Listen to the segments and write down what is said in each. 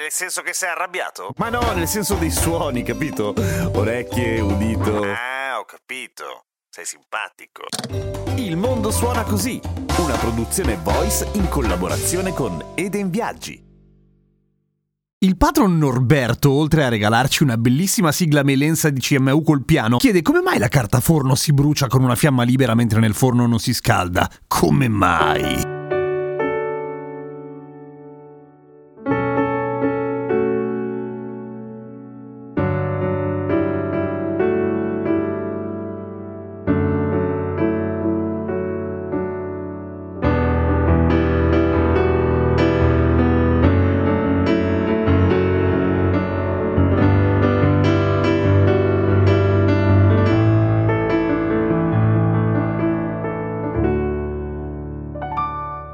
Nel senso che sei arrabbiato? Ma no, nel senso dei suoni, capito? Orecchie, udito. Ah, ho capito. Sei simpatico. Il mondo suona così, una produzione voice in collaborazione con Eden Viaggi. Il patron Norberto, oltre a regalarci una bellissima sigla melensa di CMU col piano, chiede come mai la carta forno si brucia con una fiamma libera mentre nel forno non si scalda. Come mai?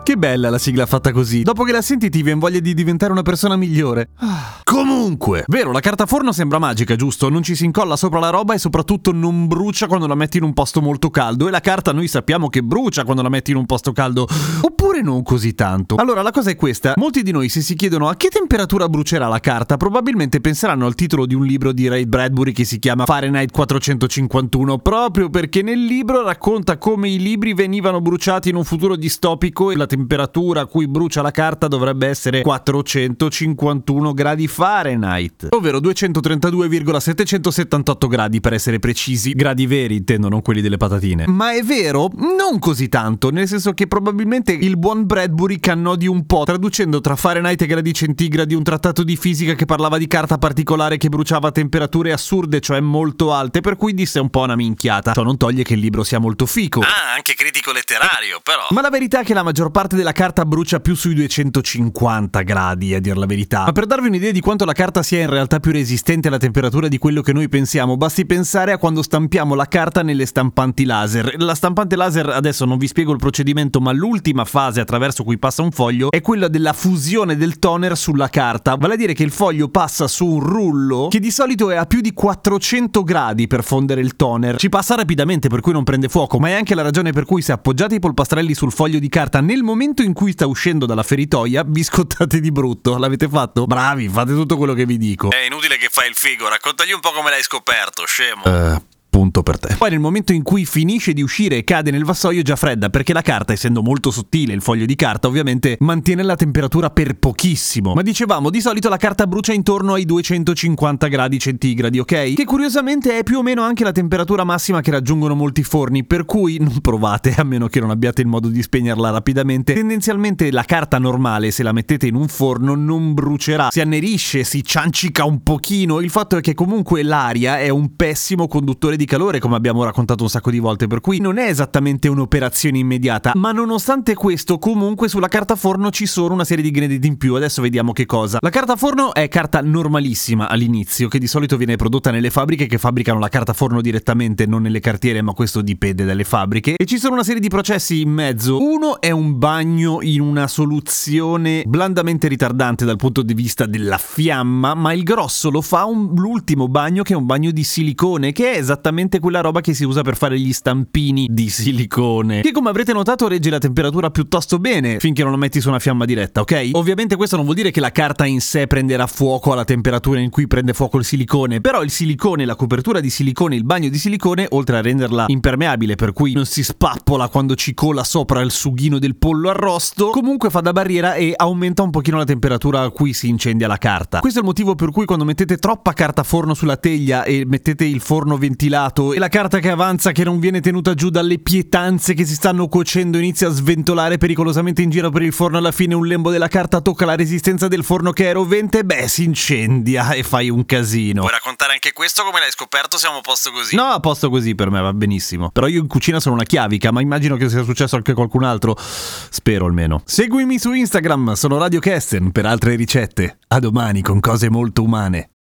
Che bella la sigla fatta così. Dopo che la senti ti viene voglia di diventare una persona migliore. Ah. Comunque, vero, la carta forno sembra magica, giusto? Non ci si incolla sopra la roba e soprattutto non brucia quando la metti in un posto molto caldo. E la carta noi sappiamo che brucia quando la metti in un posto caldo. Oppure non così tanto. Allora, la cosa è questa. Molti di noi se si chiedono a che temperatura brucerà la carta, probabilmente penseranno al titolo di un libro di Ray Bradbury che si chiama Fahrenheit 451, proprio perché nel libro racconta come i libri venivano bruciati in un futuro distopico e la temperatura temperatura a cui brucia la carta dovrebbe essere 451 gradi Fahrenheit, ovvero 232,778 gradi per essere precisi, gradi veri intendo, non quelli delle patatine. Ma è vero? Non così tanto, nel senso che probabilmente il buon Bradbury cannò di un po', traducendo tra Fahrenheit e gradi centigradi un trattato di fisica che parlava di carta particolare che bruciava a temperature assurde, cioè molto alte, per cui disse un po' una minchiata. Ciò non toglie che il libro sia molto fico. Ah, anche critico letterario, però. Ma la verità è che la maggior parte della carta brucia più sui 250 gradi, a dir la verità. Ma per darvi un'idea di quanto la carta sia in realtà più resistente alla temperatura di quello che noi pensiamo, basti pensare a quando stampiamo la carta nelle stampanti laser. La stampante laser, adesso non vi spiego il procedimento, ma l'ultima fase attraverso cui passa un foglio è quella della fusione del toner sulla carta. Vale a dire che il foglio passa su un rullo che di solito è a più di 400 gradi per fondere il toner. Ci passa rapidamente, per cui non prende fuoco, ma è anche la ragione per cui se appoggiate i polpastrelli sul foglio di carta nel momento in cui sta uscendo dalla feritoia, vi scottate di brutto. L'avete fatto? Bravi, fate tutto quello che vi dico. È inutile che fai il figo, raccontagli un po' come l'hai scoperto, scemo. Uh, punto per te. Poi nel momento in cui finisce di uscire e cade nel vassoio è già fredda, perché la carta, essendo molto sottile, il foglio di carta ovviamente mantiene la temperatura per pochissimo. Ma dicevamo, di solito la carta brucia intorno ai 250 gradi centigradi, ok? Che curiosamente è più o meno anche la temperatura massima che raggiungono molti forni, per cui non provate, a meno che non abbiate il modo di spegnerla rapidamente. Tendenzialmente la carta normale, se la mettete in un forno, non brucerà. Si annerisce, si ciancica un pochino. Il fatto è che comunque l'aria è un pessimo conduttore di calore, come abbiamo raccontato un sacco di volte, per cui non è esattamente un'operazione immediata, ma nonostante questo, comunque sulla carta forno ci sono una serie di ingredienti in più. Adesso vediamo che cosa. La carta forno è carta normalissima all'inizio, che di solito viene prodotta nelle fabbriche che fabbricano la carta forno direttamente, non nelle cartiere, ma questo dipende dalle fabbriche. E ci sono una serie di processi in mezzo. Uno è un bagno in una soluzione blandamente ritardante dal punto di vista della fiamma, ma il grosso lo fa un, l'ultimo bagno che è un bagno di silicone, che è esattamente esattamente quella roba che si usa per fare gli stampini di silicone. Che come avrete notato regge la temperatura piuttosto bene finché non lo metti su una fiamma diretta, ok? Ovviamente questo non vuol dire che la carta in sé prenderà fuoco alla temperatura in cui prende fuoco il silicone, però il silicone, la copertura di silicone, il bagno di silicone, oltre a renderla impermeabile per cui non si spappola quando ci cola sopra il sughino del pollo arrosto, comunque fa da barriera e aumenta un pochino la temperatura a cui si incendia la carta. Questo è il motivo per cui quando mettete troppa carta forno sulla teglia e mettete il forno ventilato scivolato e la carta che avanza che non viene tenuta giù dalle pietanze che si stanno cuocendo inizia a sventolare pericolosamente in giro per il forno alla fine un lembo della carta tocca la resistenza del forno che è rovente beh si incendia e fai un casino Puoi raccontare anche questo come l'hai scoperto? Siamo a posto così. No, a posto così per me va benissimo. Però io in cucina sono una chiavica, ma immagino che sia successo anche a qualcun altro. Spero almeno. Seguimi su Instagram, sono Radio Kesten per altre ricette. A domani con cose molto umane.